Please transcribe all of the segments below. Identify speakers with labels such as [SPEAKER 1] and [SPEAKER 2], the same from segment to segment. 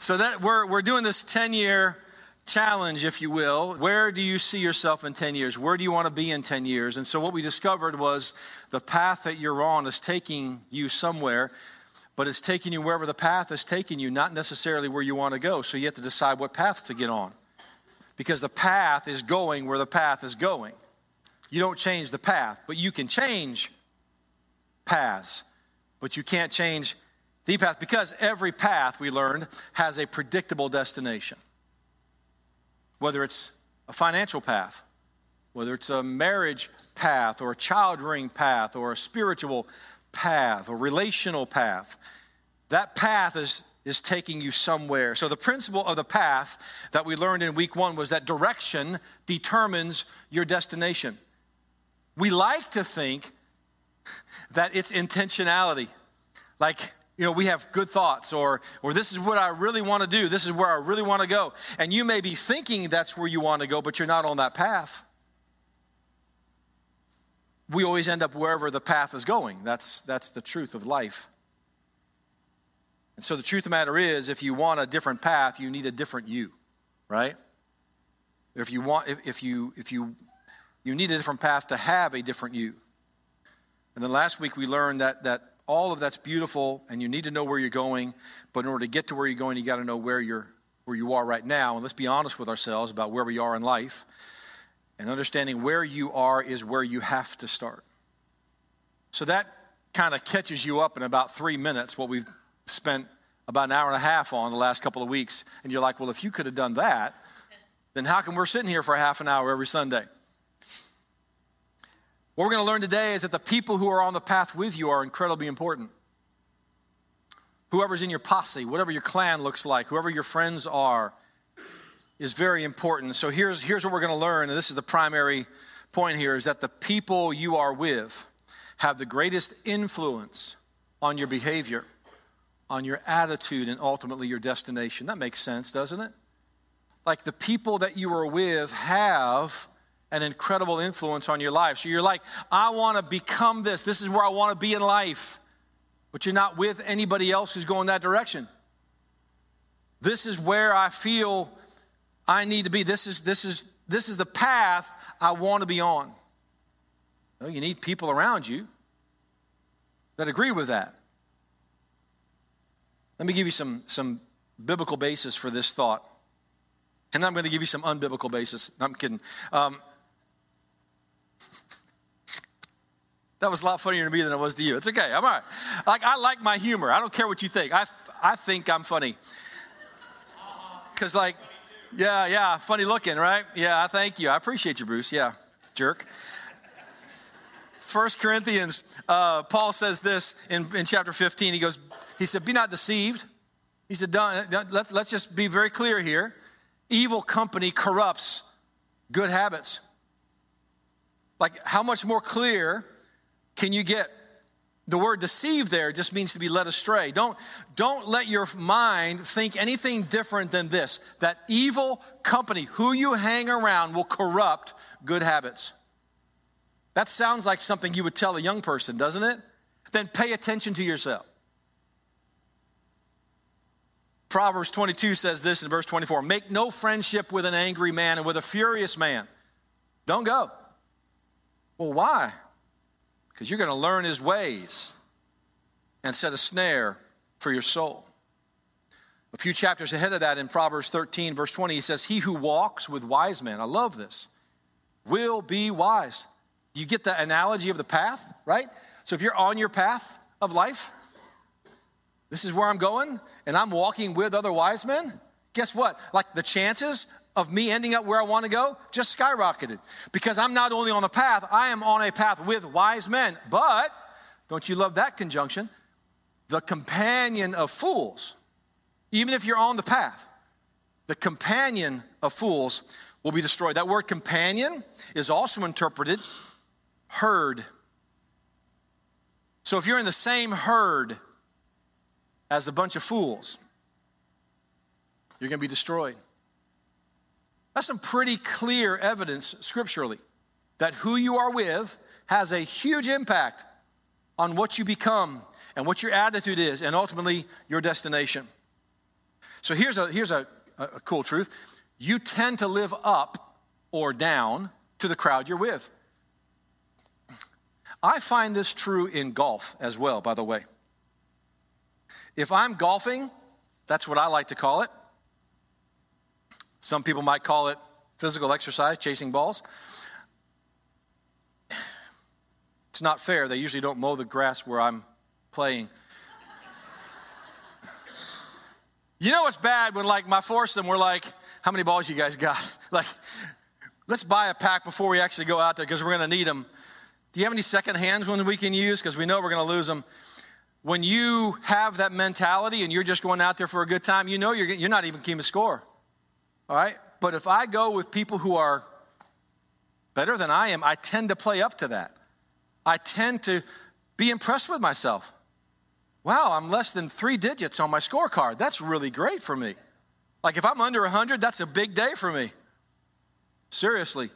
[SPEAKER 1] So that we're we're doing this 10 year challenge, if you will. Where do you see yourself in 10 years? Where do you want to be in 10 years? And so what we discovered was the path that you're on is taking you somewhere, but it's taking you wherever the path is taking you, not necessarily where you want to go. So you have to decide what path to get on. Because the path is going where the path is going. You don't change the path, but you can change paths, but you can't change the path because every path, we learned, has a predictable destination. Whether it's a financial path, whether it's a marriage path, or a child rearing path, or a spiritual path, or relational path, that path is, is taking you somewhere. So, the principle of the path that we learned in week one was that direction determines your destination. We like to think that it's intentionality. Like, you know, we have good thoughts, or, or this is what I really want to do, this is where I really want to go. And you may be thinking that's where you want to go, but you're not on that path. We always end up wherever the path is going. That's, that's the truth of life. And so the truth of the matter is, if you want a different path, you need a different you, right? If you want, if, if you, if you, you need a different path to have a different you. And then last week we learned that, that all of that's beautiful and you need to know where you're going, but in order to get to where you're going, you got to know where you're where you are right now. And let's be honest with ourselves about where we are in life. And understanding where you are is where you have to start. So that kind of catches you up in about three minutes, what we've spent about an hour and a half on the last couple of weeks. And you're like, well, if you could have done that, then how come we're sitting here for half an hour every Sunday? What we're going to learn today is that the people who are on the path with you are incredibly important. Whoever's in your posse, whatever your clan looks like, whoever your friends are, is very important. So here's, here's what we're going to learn, and this is the primary point here, is that the people you are with have the greatest influence on your behavior, on your attitude, and ultimately your destination. That makes sense, doesn't it? Like the people that you are with have an incredible influence on your life. So you're like, I want to become this. This is where I want to be in life. But you're not with anybody else who's going that direction. This is where I feel I need to be. This is, this is, this is the path I want to be on. Well, you need people around you that agree with that. Let me give you some, some biblical basis for this thought. And I'm going to give you some unbiblical basis. I'm kidding. Um, That was a lot funnier to me than it was to you. It's okay. I'm all right. Like I like my humor. I don't care what you think. I I think I'm funny. Cause like, yeah, yeah, funny looking, right? Yeah, I thank you. I appreciate you, Bruce. Yeah, jerk. First Corinthians, uh, Paul says this in, in chapter 15. He goes, he said, "Be not deceived." He said, let, let's just be very clear here. Evil company corrupts good habits. Like, how much more clear can you get? The word deceive there just means to be led astray. Don't, don't let your mind think anything different than this that evil company, who you hang around, will corrupt good habits. That sounds like something you would tell a young person, doesn't it? Then pay attention to yourself. Proverbs 22 says this in verse 24 Make no friendship with an angry man and with a furious man. Don't go. Well, why? Because you're going to learn his ways and set a snare for your soul. A few chapters ahead of that in Proverbs 13, verse 20, he says, He who walks with wise men, I love this, will be wise. You get the analogy of the path, right? So if you're on your path of life, this is where I'm going, and I'm walking with other wise men, guess what? Like the chances of me ending up where I want to go just skyrocketed because I'm not only on the path, I am on a path with wise men. But don't you love that conjunction? The companion of fools, even if you're on the path, the companion of fools will be destroyed. That word companion is also interpreted herd. So if you're in the same herd as a bunch of fools, you're going to be destroyed. That's some pretty clear evidence scripturally that who you are with has a huge impact on what you become and what your attitude is and ultimately your destination. So here's a, here's a, a cool truth you tend to live up or down to the crowd you're with. I find this true in golf as well, by the way. If I'm golfing, that's what I like to call it. Some people might call it physical exercise, chasing balls. It's not fair. They usually don't mow the grass where I'm playing. You know what's bad when, like, my foursome, we're like, how many balls you guys got? Like, let's buy a pack before we actually go out there because we're going to need them. Do you have any second hands ones we can use? Because we know we're going to lose them. When you have that mentality and you're just going out there for a good time, you know you're, you're not even keeping score. All right? But if I go with people who are better than I am, I tend to play up to that. I tend to be impressed with myself. Wow, I'm less than three digits on my scorecard. That's really great for me. Like if I'm under 100, that's a big day for me. Seriously.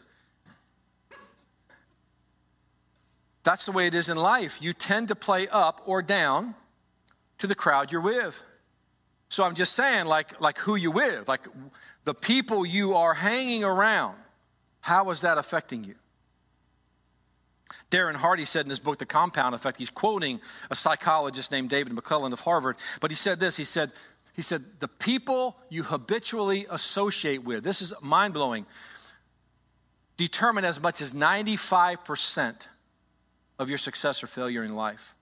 [SPEAKER 1] That's the way it is in life. You tend to play up or down to the crowd you're with. So I'm just saying, like, like who you with, like the people you are hanging around. How is that affecting you? Darren Hardy said in his book, The Compound Effect, he's quoting a psychologist named David McClelland of Harvard, but he said this he said, he said, the people you habitually associate with, this is mind blowing, determine as much as 95% of your success or failure in life.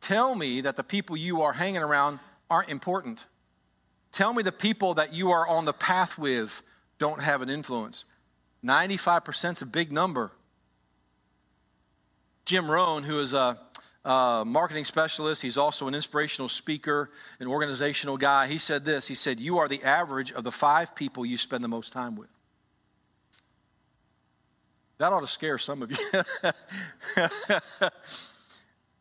[SPEAKER 1] Tell me that the people you are hanging around aren't important. Tell me the people that you are on the path with don't have an influence. 95% is a big number. Jim Rohn, who is a, a, marketing specialist, he's also an inspirational speaker, an organizational guy. He said this He said, You are the average of the five people you spend the most time with. That ought to scare some of you.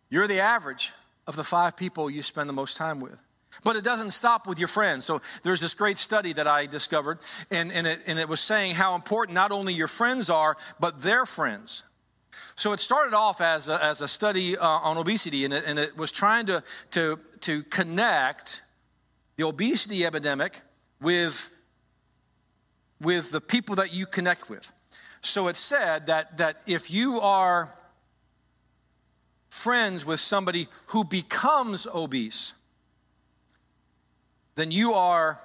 [SPEAKER 1] You're the average of the five people you spend the most time with. But it doesn't stop with your friends. So there's this great study that I discovered, and, and, it, and it was saying how important not only your friends are, but their friends. So it started off as a, as a study uh, on obesity, and it, and it was trying to, to, to connect the obesity epidemic with, with the people that you connect with. So it said that, that if you are friends with somebody who becomes obese, then you are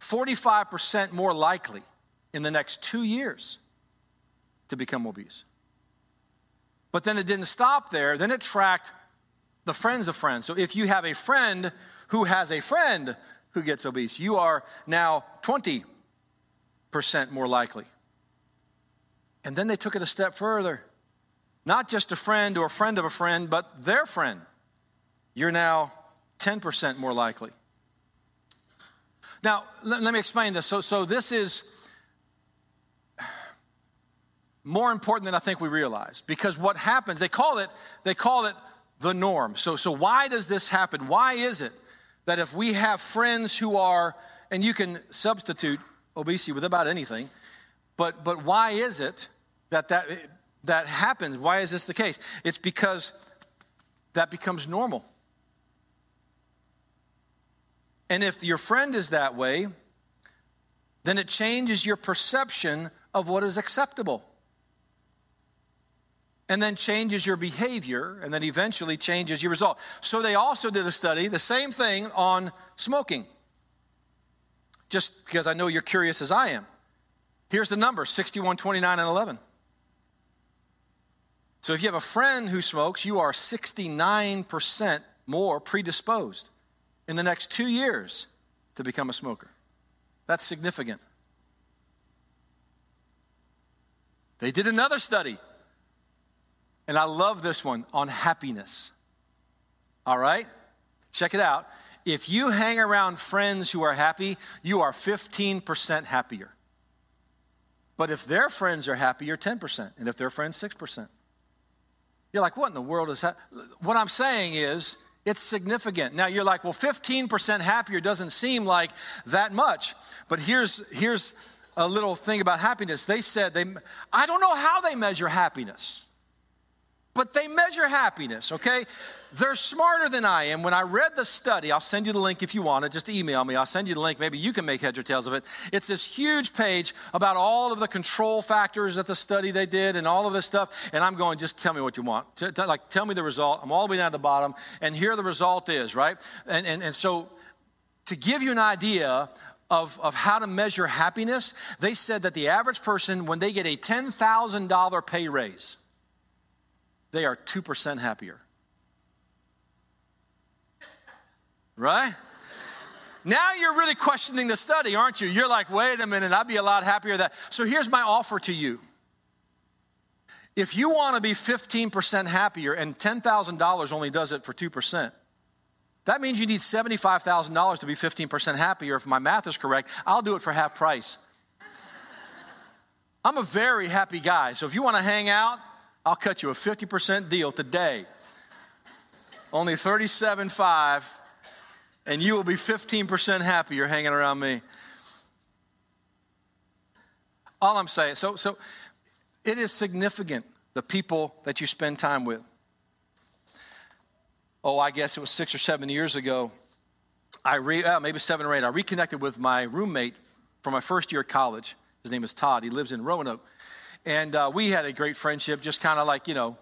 [SPEAKER 1] 45% more likely in the next two years to become obese. But then it didn't stop there. Then it tracked the friends of friends. So if you have a friend who has a friend who gets obese, you are now 20% more likely. And then they took it a step further. Not just a friend or a friend of a friend, but their friend. You're now 10% more likely. Now, let, let me explain this. So, so this is more important than I think we realize. Because what happens, they call it, they call it the norm. So, so why does this happen? Why is it that if we have friends who are, and you can substitute obesity with about anything, but, but why is it that, that that happens? Why is this the case? It's because that becomes normal. And if your friend is that way, then it changes your perception of what is acceptable and then changes your behavior, and then eventually changes your result. So they also did a study, the same thing on smoking. Just because I know you're curious as I am. Here's the number 61, 29, and 11. So if you have a friend who smokes, you are 69% more predisposed in the next two years to become a smoker. That's significant. They did another study and I love this one on happiness. All right? Check it out. If you hang around friends who are happy, you are 15% happier. But if their friends are happy, you're 10%. And if their friends, 6%. You're like, what in the world is that? What I'm saying is, it's significant. Now you're like, well, 15% happier doesn't seem like that much. But here's, here's a little thing about happiness. They said, they, I don't know how they measure happiness. but they measure happiness, okay? They're smarter than I am. When I read the study, I'll send you the link if you want it. Just email me. I'll send you the link. Maybe you can make heads or tails of it. It's this huge page about all of the control factors that the study they did and all of this stuff. And I'm going, just tell me what you want. Like, tell me the result. I'm all the way down at the bottom. And here the result is, right? And, and, and so, to give you an idea of, of how to measure happiness, they said that the average person, when they get a $10,000 pay raise, they are 2% happier. Right? Now you're really questioning the study, aren't you? You're like, wait a minute, I'd be a lot happier that. So here's my offer to you. If you want to be 15% happier and $10,000 only does it for 2%, that means you need $75,000 to be 15% happier. If my math is correct, I'll do it for half price. I'm a very happy guy. So if you want to hang out, I'll cut you a 50% deal today. Only 37.5 and you will be 15% happier hanging around me. All I'm saying, so so it is significant the people that you spend time with. Oh, I guess it was six or seven years ago. I re, uh, maybe seven or eight. I reconnected with my roommate from my first year at college. His name is Todd. He lives in Roanoke. And uh, we had a great friendship, just kind of like, you know,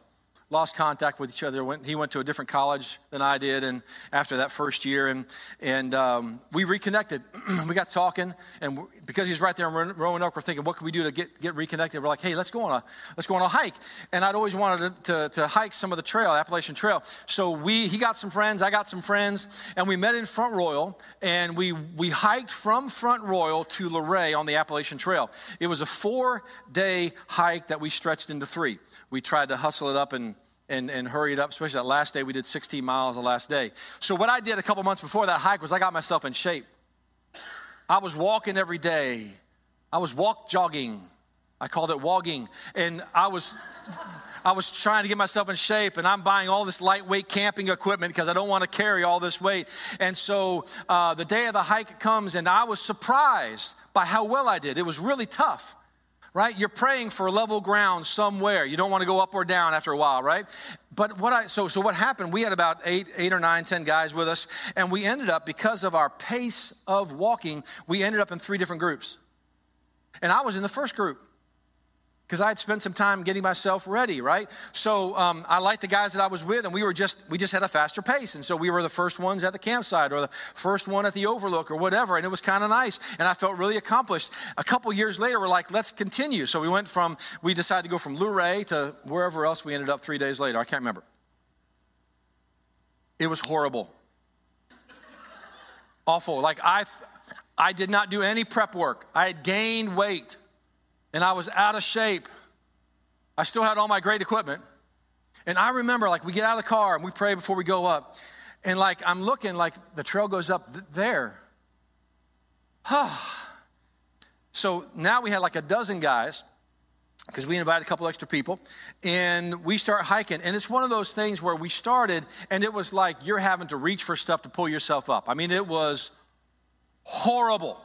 [SPEAKER 1] lost contact with each other. Went, he went to a different college than I did, and after that first year, and and um, we reconnected. we got talking, and because he's right there in Roanoke, we're thinking, what can we do to get get reconnected? We're like, hey, let's go on a let's go on a hike. And I'd always wanted to, to, to hike some of the trail, Appalachian Trail. So we he got some friends, I got some friends, and we met in Front Royal, and we we hiked from Front Royal to Luray on the Appalachian Trail. It was a four day hike that we stretched into three we tried to hustle it up and, and, and hurry it up, especially that last day. We did 16 miles the last day. So, what I did a couple months before that hike was I got myself in shape. I was walking every day, I was walk jogging. I called it walking. And I was. I was trying to get myself in shape, and I'm buying all this lightweight camping equipment because I don't want to carry all this weight. And so uh, the day of the hike comes, and I was surprised by how well I did. It was really tough right? You're praying for level ground somewhere. You don't want to go up or down after a while, right? But what I so so what happened? We had about eight, eight or nine, ten guys with us, and we ended up because of our pace of walking, we ended up in three different groups. And I was in the first group because I had spent some time getting myself ready, right? So um, I liked the guys that I was with, and we were just we just had a faster pace, and so we were the first ones at the campsite or the first one at the overlook or whatever, and it was kind of nice, and I felt really accomplished. A couple years later, we're like, let's continue. So we went from we decided to go from Luray to wherever else we ended up three days later. I can't remember. It was horrible, awful. Like I, I did not do any prep work. I had gained weight and I was out of shape. I still had all my great equipment. And I remember, like, we get out of the car and we pray before we go up. And, like, I'm looking, like, the trail goes up th- there. so now we had like a dozen guys because we invited a couple extra people and we start hiking and it's one of those things where we started and it was like you're having to reach for stuff to pull yourself up i mean it was horrible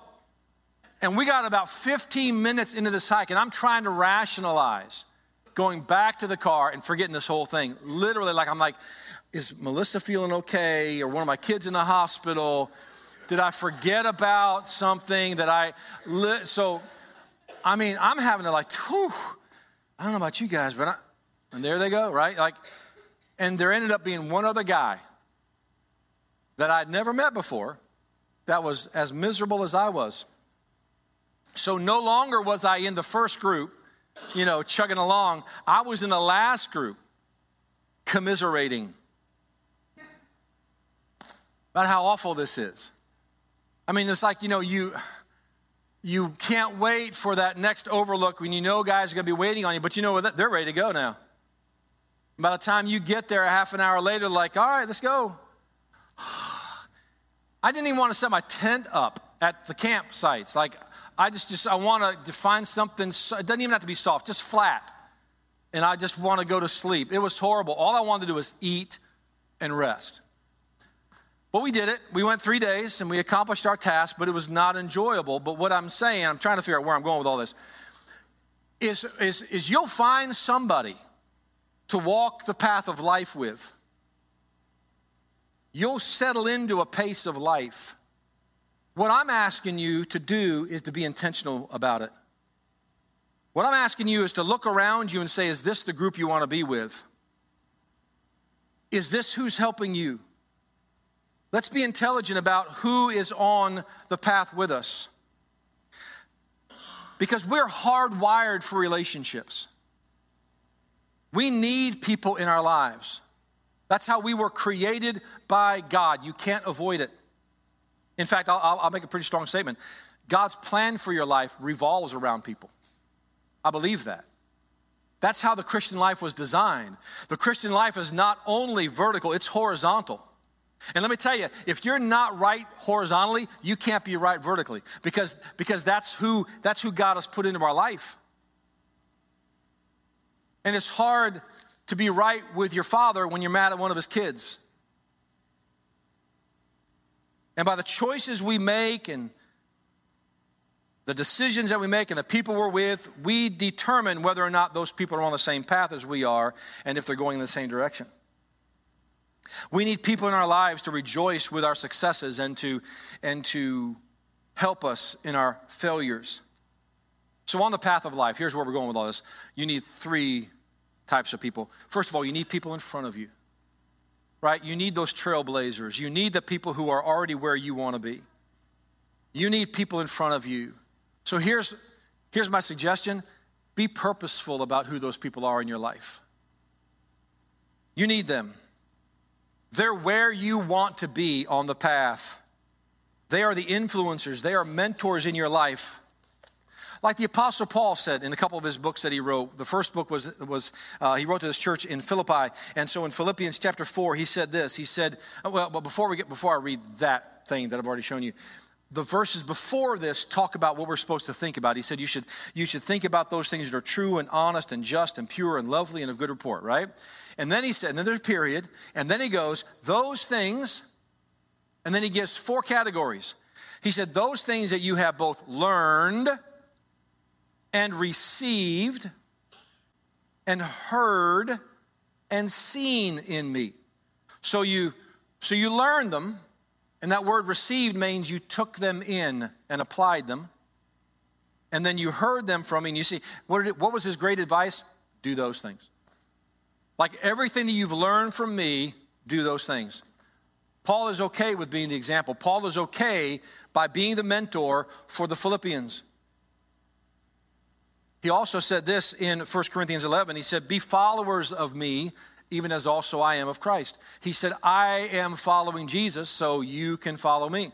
[SPEAKER 1] and we got about 15 minutes into this hike, and I'm trying to rationalize going back to the car and forgetting this whole thing. Literally, like, I'm like, is Melissa feeling okay? Or one of my kids in the hospital? Did I forget about something that I. Li-? So, I mean, I'm having to, like, whew, I don't know about you guys, but I, and there they go, right? Like, and there ended up being one other guy that I'd never met before that was as miserable as I was. So no longer was I in the first group, you know, chugging along. I was in the last group, commiserating about how awful this is. I mean, it's like, you know, you you can't wait for that next overlook when you know guys are going to be waiting on you, but you know what? They're ready to go now. By the time you get there a half an hour later, like, all right, let's go. I didn't even want to set my tent up at the campsites. Like, I just, just I want to find something, it doesn't even have to be soft, just flat. And I just want to go to sleep. It was horrible. All I wanted to do was eat and rest. But we did it. We went three days and we accomplished our task, but it was not enjoyable. But what I'm saying, I'm trying to figure out where I'm going with all this, is, is, is you'll find somebody to walk the path of life with, you'll settle into a pace of life. What I'm asking you to do is to be intentional about it. What I'm asking you is to look around you and say, is this the group you want to be with? Is this who's helping you? Let's be intelligent about who is on the path with us. Because we're hardwired for relationships. We need people in our lives. That's how we were created by God. You can't avoid it. In fact, I'll, I'll, make a pretty strong statement. God's plan for your life revolves around people. I believe that. That's how the Christian life was designed. The Christian life is not only vertical, it's horizontal. And let me tell you, if you're not right horizontally, you can't be right vertically because, because that's, who, that's who God has put into our life. And it's hard to be right with your father when you're mad at one of his kids. And by the choices we make and the decisions that we make and the people we're with, we determine whether or not those people are on the same path as we are and if they're going in the same direction. We need people in our lives to rejoice with our successes and to, and to help us in our failures. So, on the path of life, here's where we're going with all this. You need three types of people. First of all, you need people in front of you, right? You need those trailblazers. You need the people who are already where you want to be. You need people in front of you. So here's, here's my suggestion be purposeful about who those people are in your life. You need them. They're where you want to be on the path. They are the influencers, they are mentors in your life. Like the Apostle Paul said in a couple of his books that he wrote. The first book was, was uh, he wrote to this church in Philippi. And so in Philippians chapter 4, he said this. He said, well, but before, we get, before I read that thing that I've already shown you, the verses before this talk about what we're supposed to think about. He said you should, you should think about those things that are true and honest and just and pure and lovely and of good report, right? And then he said, and then there's a period, and then he goes, those things, and then he gives four categories. He said, those things that you have both learned and received and heard and seen in me. So you so you learned them, and that word received means you took them in and applied them. And then you heard them from me, and you see, what, it, what was his great advice? Do those things. Like everything that you've learned from me, do those things. Paul is okay with being the example. Paul is okay by being the mentor for the Philippians. He also said this in 1 Corinthians 11. He said, Be followers of me, even as also I am of Christ. He said, I am following Jesus, so you can follow me.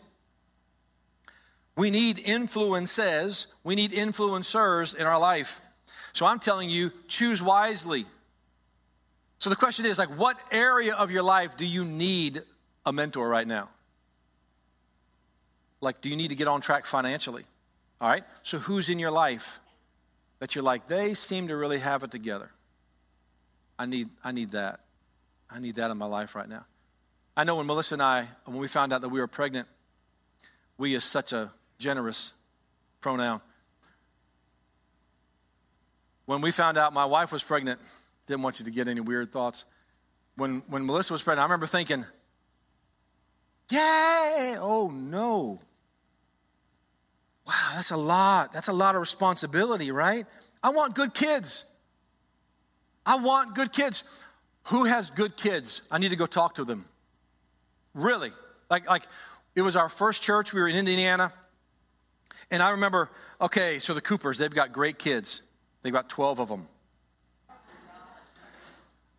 [SPEAKER 1] We need influences, we need influencers in our life. So I'm telling you, choose wisely. So the question is like what area of your life do you need a mentor right now? Like do you need to get on track financially? All right? So who's in your life that you're like they seem to really have it together? I need I need that. I need that in my life right now. I know when Melissa and I when we found out that we were pregnant, we is such a generous pronoun. When we found out my wife was pregnant, didn't want you to get any weird thoughts. When, when Melissa was pregnant, I remember thinking, yay, oh no. Wow, that's a lot. That's a lot of responsibility, right? I want good kids. I want good kids. Who has good kids? I need to go talk to them. Really? Like, like it was our first church. We were in Indiana. And I remember, okay, so the Coopers, they've got great kids. They've got 12 of them.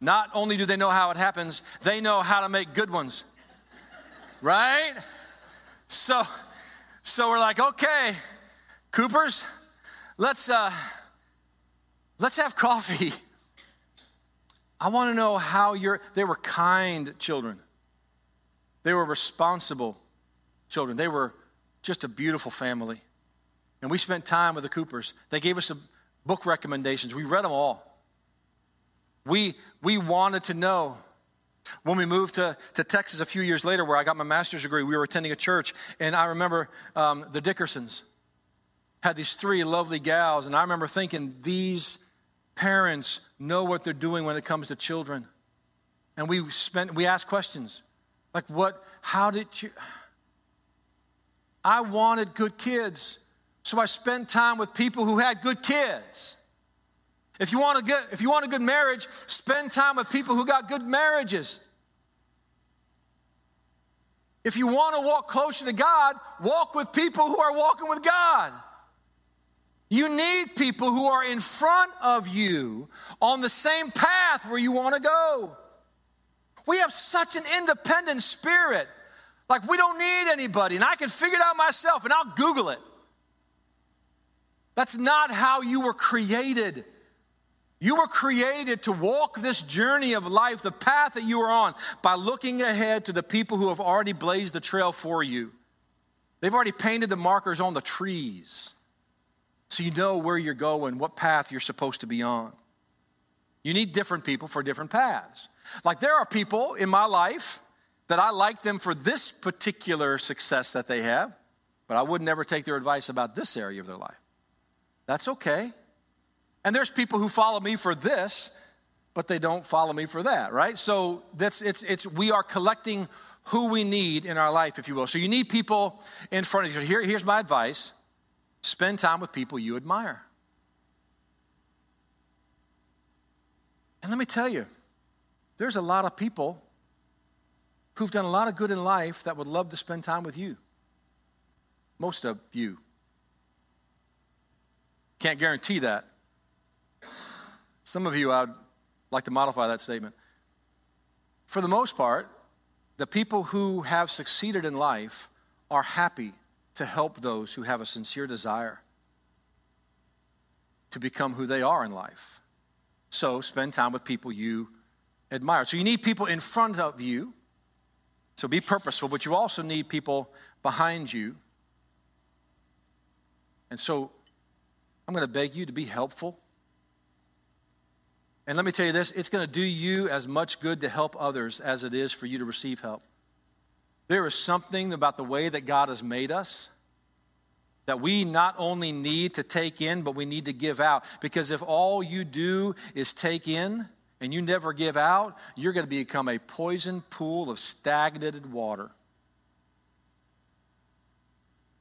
[SPEAKER 1] Not only do they know how it happens, they know how to make good ones. Right? So so we're like, okay, Coopers, let's uh let's have coffee. I want to know how you're they were kind children. They were responsible children. They were just a beautiful family. And we spent time with the Coopers. They gave us some book recommendations. We read them all. We, we wanted to know. When we moved to, to Texas a few years later, where I got my master's degree, we were attending a church, and I remember um, the Dickersons had these three lovely gals, and I remember thinking, these, parents know what they're doing when it comes to children. And we spent we ask questions like what how did you I wanted good kids. So I spent time with people who had good kids. If you want a good, if you want a good marriage, spend time with people who got good marriages. If you want to walk closer to God, walk with people who are walking with God. You need people who are in front of you on the same path where you want to go. We have such an independent spirit. Like we don't need anybody, and I can figure it out myself, and I'll Google it. That's not how you were created. You were created to walk this journey of life, the path that you are on, by looking ahead to the people who have already blazed the trail for you. They've already painted the markers on the trees. So you know where you're going, what path you're supposed to be on. You need different people for different paths. Like there are people in my life that I like them for this particular success that they have, but I would never take their advice about this area of their life. That's okay. And there's people who follow me for this, but they don't follow me for that, right? So that's it's it's we are collecting who we need in our life, if you will. So you need people in front of you. Here, here's my advice: spend time with people you admire. And let me tell you, there's a lot of people who've done a lot of good in life that would love to spend time with you. Most of you. Can't guarantee that. Some of you, I'd like to modify that statement. For the most part, the people who have succeeded in life are happy to help those who have a sincere desire to become who they are in life. So spend time with people you admire. So you need people in front of you. So be purposeful, but you also need people behind you. And so I'm going to beg you to be helpful and let me tell you this it's going to do you as much good to help others as it is for you to receive help. There is something about the way that God has made us that we not only need to take in, but we need to give out. Because if all you do is take in and you never give out, you're going to become a poisoned pool of stagnated water.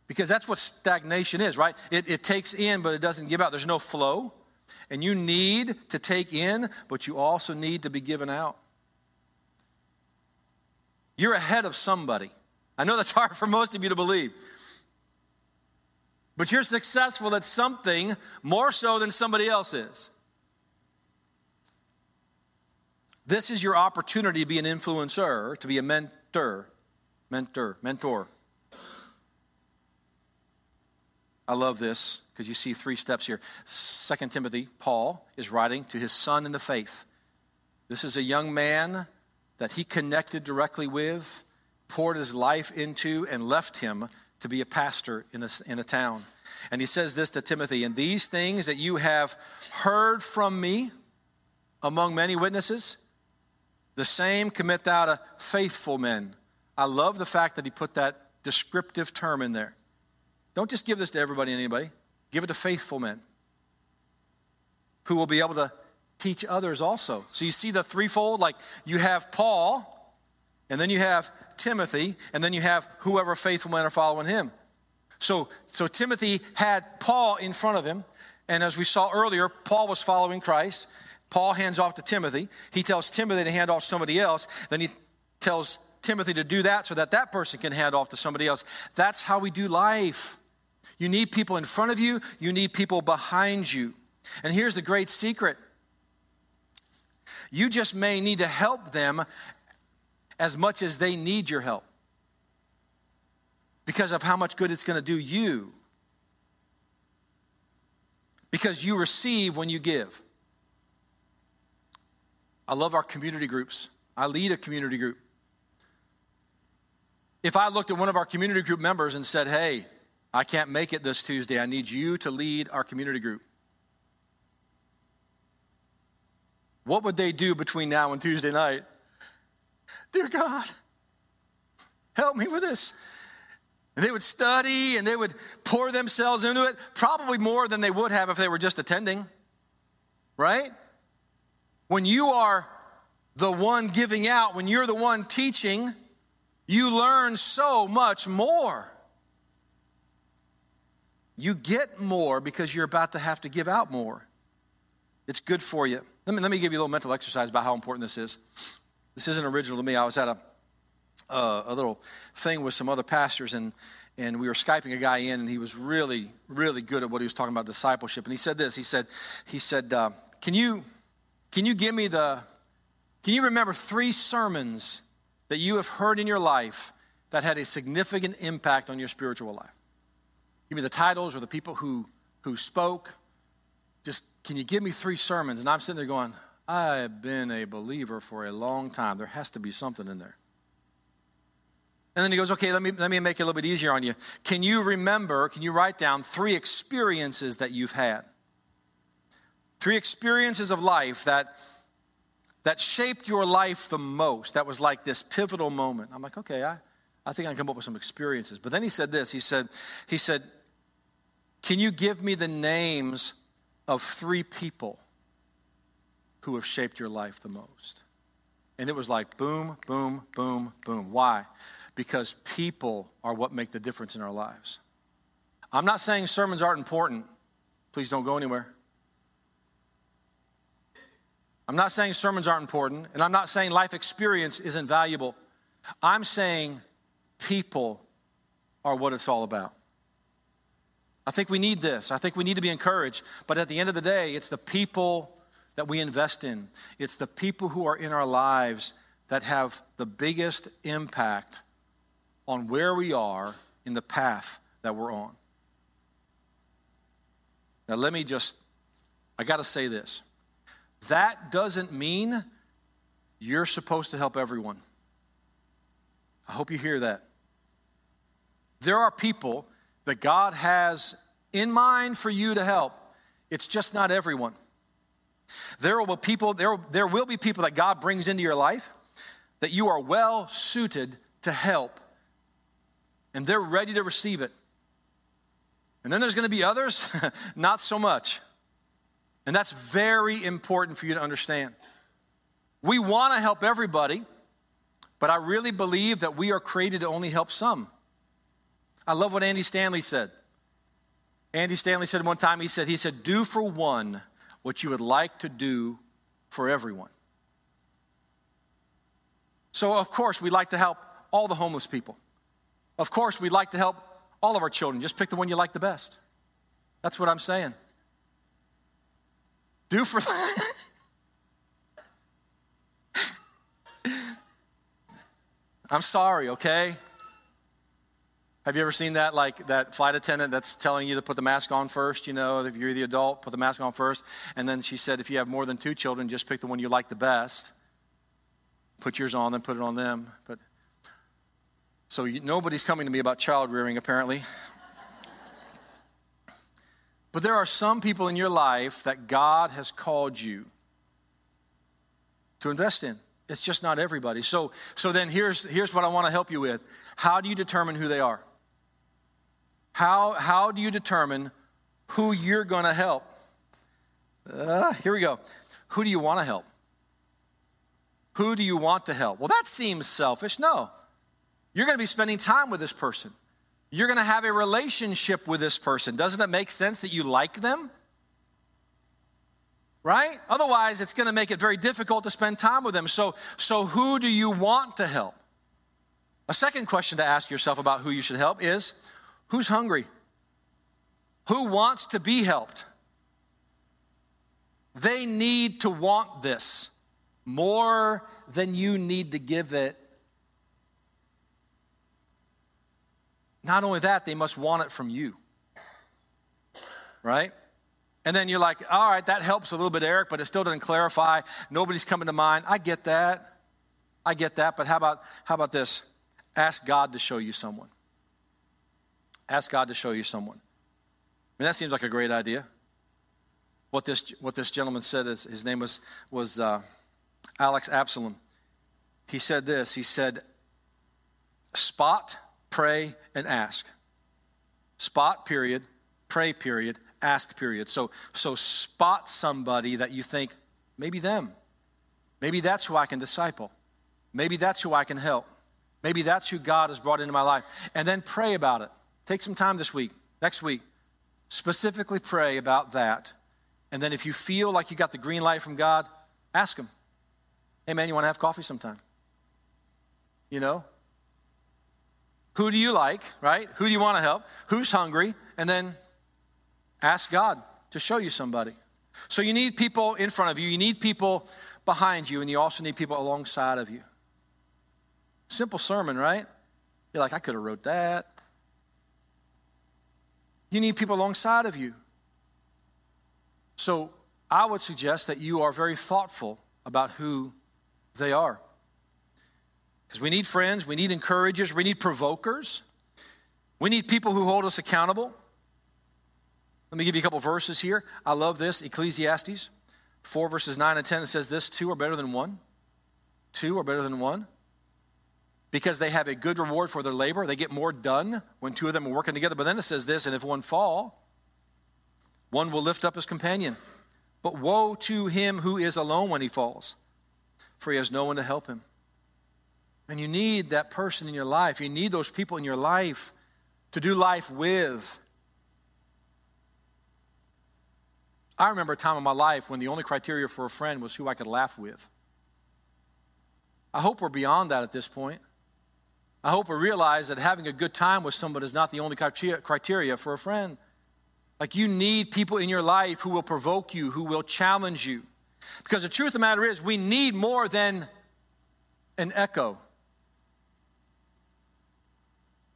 [SPEAKER 1] Because that's what stagnation is, right? It, it takes in, but it doesn't give out. There's no flow. And you need to take in, but you also need to be given out. You're ahead of somebody. I know that's hard for most of you to believe. But you're successful at something more so than somebody else is. This is your opportunity to be an influencer, to be a mentor, mentor, mentor. I love this because you see three steps here. Second Timothy, Paul is writing to his son in the faith. This is a young man that he connected directly with, poured his life into, and left him to be a pastor in a, in a town. And he says this to Timothy And these things that you have heard from me among many witnesses, the same commit thou to faithful men. I love the fact that he put that descriptive term in there. Don't just give this to everybody and anybody. Give it to faithful men who will be able to teach others also. So you see the threefold like you have Paul, and then you have Timothy, and then you have whoever faithful men are following him. So, so Timothy had Paul in front of him, and as we saw earlier, Paul was following Christ. Paul hands off to Timothy. He tells Timothy to hand off to somebody else. Then he tells Timothy to do that so that that person can hand off to somebody else. That's how we do life. You need people in front of you, you need people behind you. And here's the great secret you just may need to help them as much as they need your help because of how much good it's going to do you. Because you receive when you give. I love our community groups. I lead a community group. If I looked at one of our community group members and said, hey, I can't make it this Tuesday. I need you to lead our community group. What would they do between now and Tuesday night? Dear God, help me with this. And they would study and they would pour themselves into it, probably more than they would have if they were just attending. right? When you are the one giving out, when you're the one teaching, you learn so much more. You get more because you're about to have to give out more. It's good for you. Let me, let me give you a little mental exercise about how important this is. This isn't original to me. I was at a, uh, a little thing with some other pastors, and, and we were Skyping a guy in, and he was really, really good at what he was talking about discipleship. And he said this He said, he said uh, can, you, can you give me the, can you remember three sermons that you have heard in your life that had a significant impact on your spiritual life? Give me the titles or the people who, who spoke. Just, can you give me three sermons? And I'm sitting there going, I've been a believer for a long time. There has to be something in there. And then he goes, okay, let me, let me make it a little bit easier on you. Can you remember, can you write down three experiences that you've had? Three experiences of life that, that shaped your life the most, that was like this pivotal moment. I'm like, okay, I, I think I can come up with some experiences. But then he said this, he said, he said, can you give me the names of three people who have shaped your life the most? And it was like boom, boom, boom, boom. Why? Because people are what make the difference in our lives. I'm not saying sermons aren't important. Please don't go anywhere. I'm not saying sermons aren't important, and I'm not saying life experience isn't valuable. I'm saying people are what it's all about. I think we need this. I think we need to be encouraged. But at the end of the day, it's the people that we invest in, it's the people who are in our lives that have the biggest impact on where we are in the path that we're on. Now, let me just, I got to say this. That doesn't mean you're supposed to help everyone. I hope you hear that. There are people that God has in mind for you to help. It's just not everyone. There will be people there, there will be people that God brings into your life that you are well suited to help and they're ready to receive it. And then there's going to be others not so much. And that's very important for you to understand. We want to help everybody, but I really believe that we are created to only help some. I love what Andy Stanley said. Andy Stanley said one time, he said, he said, do for one what you would like to do for everyone. So, of course, we like to help all the homeless people. Of course, we'd like to help all of our children. Just pick the one you like the best. That's what I'm saying. Do for. I'm sorry, okay? Have you ever seen that, like that flight attendant that's telling you to put the mask on first? You know, if you're the adult, put the mask on first. And then she said, if you have more than two children, just pick the one you like the best. Put yours on, then put it on them. But so you, nobody's coming to me about child rearing, apparently. but there are some people in your life that God has called you to invest in. It's just not everybody. So, so then here's, here's what I want to help you with. How do you determine who they are? How, how do you determine who you're going to help? Uh, here we go. Who do you want to help? Who do you want to help? Well, that seems selfish. No. You're going to be spending time with this person. You're going to have a relationship with this person. Doesn't it make sense that you like them? Right? Otherwise, it's going to make it very difficult to spend time with them. So, so who do you want to help? A second question to ask yourself about who you should help is Who's hungry? Who wants to be helped? They need to want this more than you need to give it. Not only that, they must want it from you. Right? And then you're like, all right, that helps a little bit, Eric, but it still doesn't clarify. Nobody's coming to mind. I get that. I get that. But how about, how about this? Ask God to show you someone. Ask God to show you someone. I mean, that seems like a great idea. What this, what this gentleman said is his name was, was uh, Alex Absalom. He said this He said, spot, pray, and ask. Spot, period. pray period, ask period. So, so spot somebody that you think, maybe them. Maybe that's who I can disciple. Maybe that's who I can help. Maybe that's who God has brought into my life. And then pray about it. Take some time this week, next week. Specifically pray about that. And then if you feel like you got the green light from God, ask Him. Hey, man, you want to have coffee sometime? You know? Who do you like, right? Who do you want to help? Who's hungry? And then ask God to show you somebody. So you need people in front of you, you need people behind you, and you also need people alongside of you. Simple sermon, right? You're like, I could have wrote that. You need people alongside of you. So I would suggest that you are very thoughtful about who they are. Because we need friends, we need encouragers, we need provokers, we need people who hold us accountable. Let me give you a couple verses here. I love this Ecclesiastes 4, verses 9 and 10. It says, This two are better than one. Two are better than one because they have a good reward for their labor. They get more done when two of them are working together. But then it says this, and if one fall, one will lift up his companion. But woe to him who is alone when he falls, for he has no one to help him. And you need that person in your life. You need those people in your life to do life with. I remember a time in my life when the only criteria for a friend was who I could laugh with. I hope we're beyond that at this point. I hope we realize that having a good time with someone is not the only criteria for a friend. Like you need people in your life who will provoke you, who will challenge you. Because the truth of the matter is, we need more than an echo.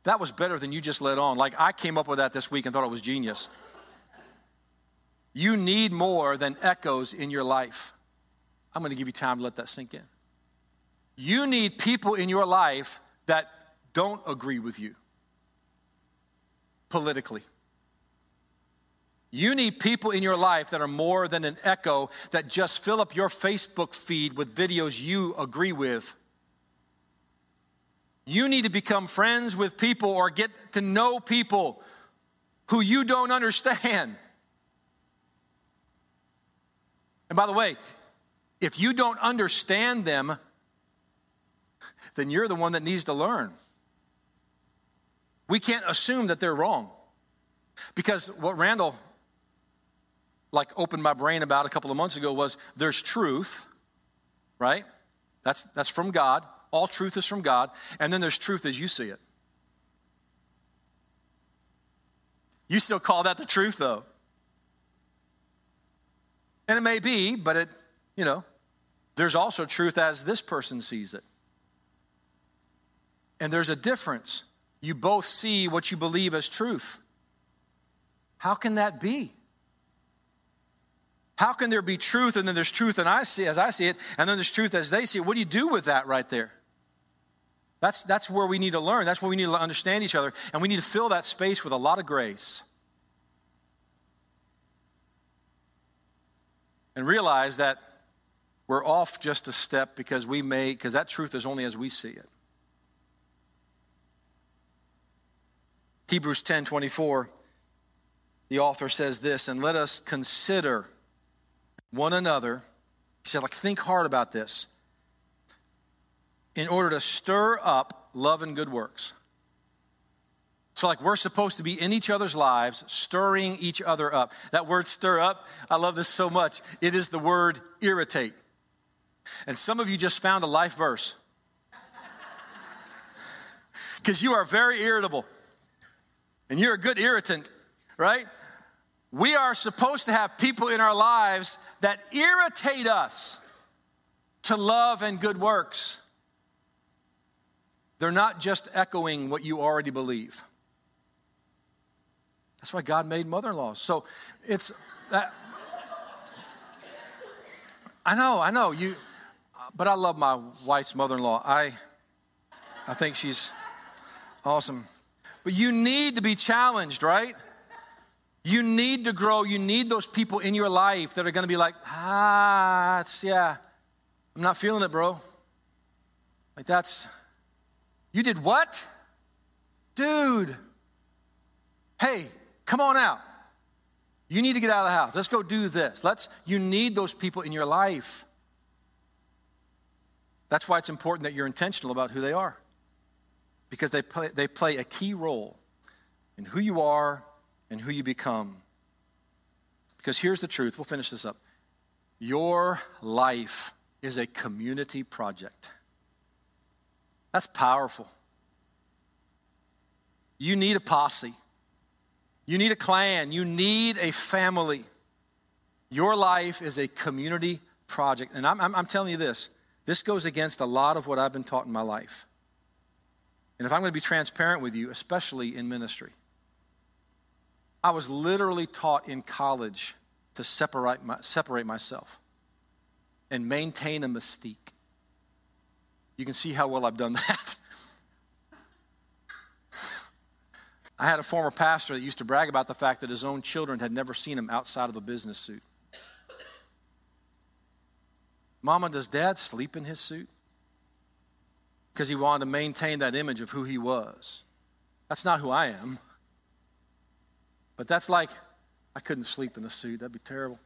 [SPEAKER 1] That was better than you just let on. Like I came up with that this week and thought it was genius. You need more than echoes in your life. I'm going to give you time to let that sink in. You need people in your life that don't agree with you politically. You need people in your life that are more than an echo that just fill up your Facebook feed with videos you agree with. You need to become friends with people or get to know people who you don't understand. And by the way, if you don't understand them, then you're the one that needs to learn. We can't assume that they're wrong. Because what Randall like opened my brain about a couple of months ago was there's truth, right? That's that's from God. All truth is from God, and then there's truth as you see it. You still call that the truth though. And it may be, but it, you know, there's also truth as this person sees it. And there's a difference. You both see what you believe as truth. How can that be? How can there be truth and then there's truth and I see as I see it, and then there's truth as they see it? What do you do with that right there? That's, that's where we need to learn. That's where we need to understand each other. And we need to fill that space with a lot of grace. And realize that we're off just a step because we may, because that truth is only as we see it. Hebrews 10 24, the author says this, and let us consider one another. He said, like, think hard about this in order to stir up love and good works. So, like, we're supposed to be in each other's lives, stirring each other up. That word stir up, I love this so much. It is the word irritate. And some of you just found a life verse because you are very irritable and you're a good irritant, right? We are supposed to have people in our lives that irritate us to love and good works. They're not just echoing what you already believe. That's why God made mother in laws. So it's that. I know, I know you, but I love my wife's mother in law. I, I think she's awesome. But you need to be challenged, right? You need to grow. You need those people in your life that are going to be like, ah, it's, yeah, I'm not feeling it, bro. Like that's, you did what? Dude, hey, come on out. You need to get out of the house. Let's go do this. Let's you need those people in your life. That's why it's important that you're intentional about who they are. Because they play, they play a key role in who you are and who you become. Because here's the truth, we'll finish this up. Your life is a community project. That's powerful. You need a posse. You need a clan. You need a family. Your life is a community project. And I'm, I'm, I'm, telling you this this goes against a lot of what I've been taught in my life. And if I'm going to be transparent with you, especially in ministry, I was literally taught in college to separate, my, separate myself and maintain a mystique. You can see how well I've done that. I had a former pastor that used to brag about the fact that his own children had never seen him outside of a business suit. Mama, does dad sleep in his suit? Because he wanted to maintain that image of who he was. That's not who I am. But that's like, I couldn't sleep in a suit. That'd be terrible.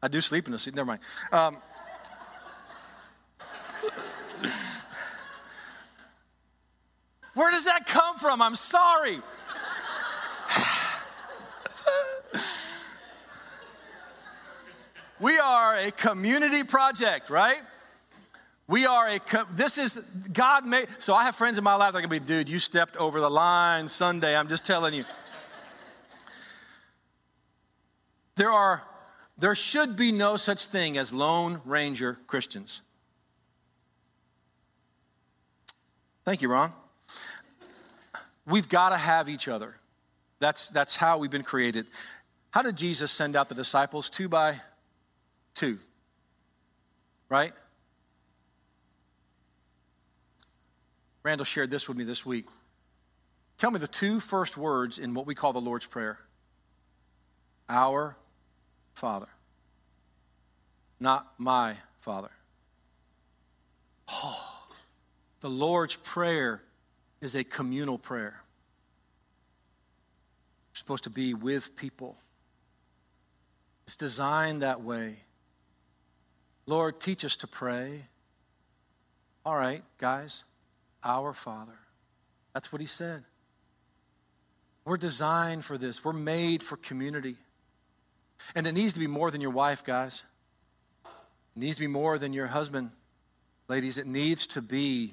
[SPEAKER 1] I do sleep in a suit. Never mind. Um, Where does that come from? I'm sorry. we are a community project, right? We are a, this is, God made, so I have friends in my life that are gonna be, dude, you stepped over the line Sunday, I'm just telling you. There are, there should be no such thing as Lone Ranger Christians. Thank you, Ron. We've got to have each other. That's, that's how we've been created. How did Jesus send out the disciples? Two by two, right? Randall shared this with me this week. Tell me the two first words in what we call the Lord's Prayer Our Father, not my Father. Oh, the Lord's Prayer is a communal prayer. We're supposed to be with people. It's designed that way. Lord, teach us to pray. All right, guys, our Father. That's what he said. We're designed for this, we're made for community. And it needs to be more than your wife, guys. It needs to be more than your husband. Ladies, it needs to be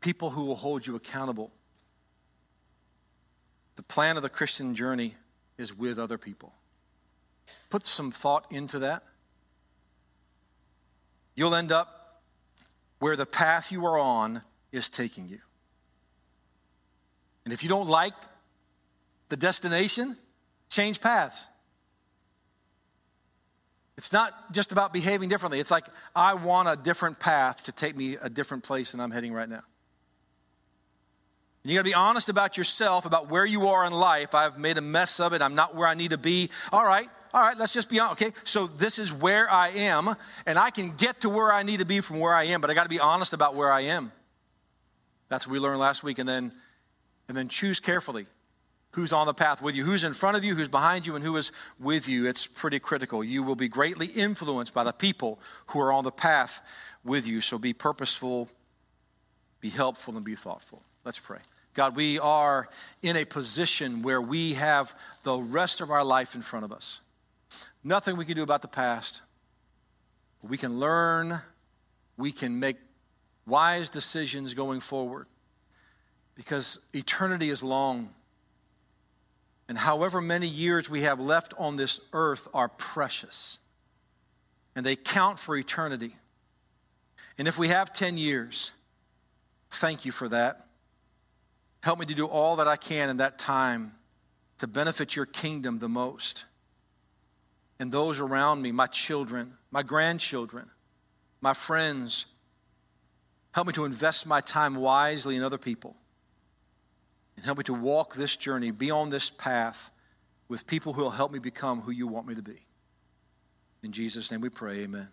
[SPEAKER 1] people who will hold you accountable. The plan of the Christian journey is with other people. Put some thought into that. You'll end up where the path you are on is taking you. And if you don't like the destination, change paths. It's not just about behaving differently. It's like, I want a different path to take me a different place than I'm heading right now. And you got to be honest about yourself, about where you are in life. I've made a mess of it. I'm not where I need to be. All right, all right, let's just be honest. Okay, so this is where I am, and I can get to where I need to be from where I am, but I got to be honest about where I am. That's what we learned last week. And then, and then choose carefully who's on the path with you, who's in front of you, who's behind you, and who is with you. It's pretty critical. You will be greatly influenced by the people who are on the path with you. So be purposeful, be helpful, and be thoughtful. Let's pray. God, we are in a position where we have the rest of our life in front of us. Nothing we can do about the past. We can learn, we can make wise decisions going forward because eternity is long. And however many years we have left on this earth are precious and they count for eternity. And if we have 10 years, thank you for that. Help me to do all that I can in that time to benefit your kingdom the most. And those around me, my children, my grandchildren, my friends. Help me to invest my time wisely in other people. And help me to walk this journey, be on this path with people who will help me become who you want me to be. In Jesus' name we pray, amen.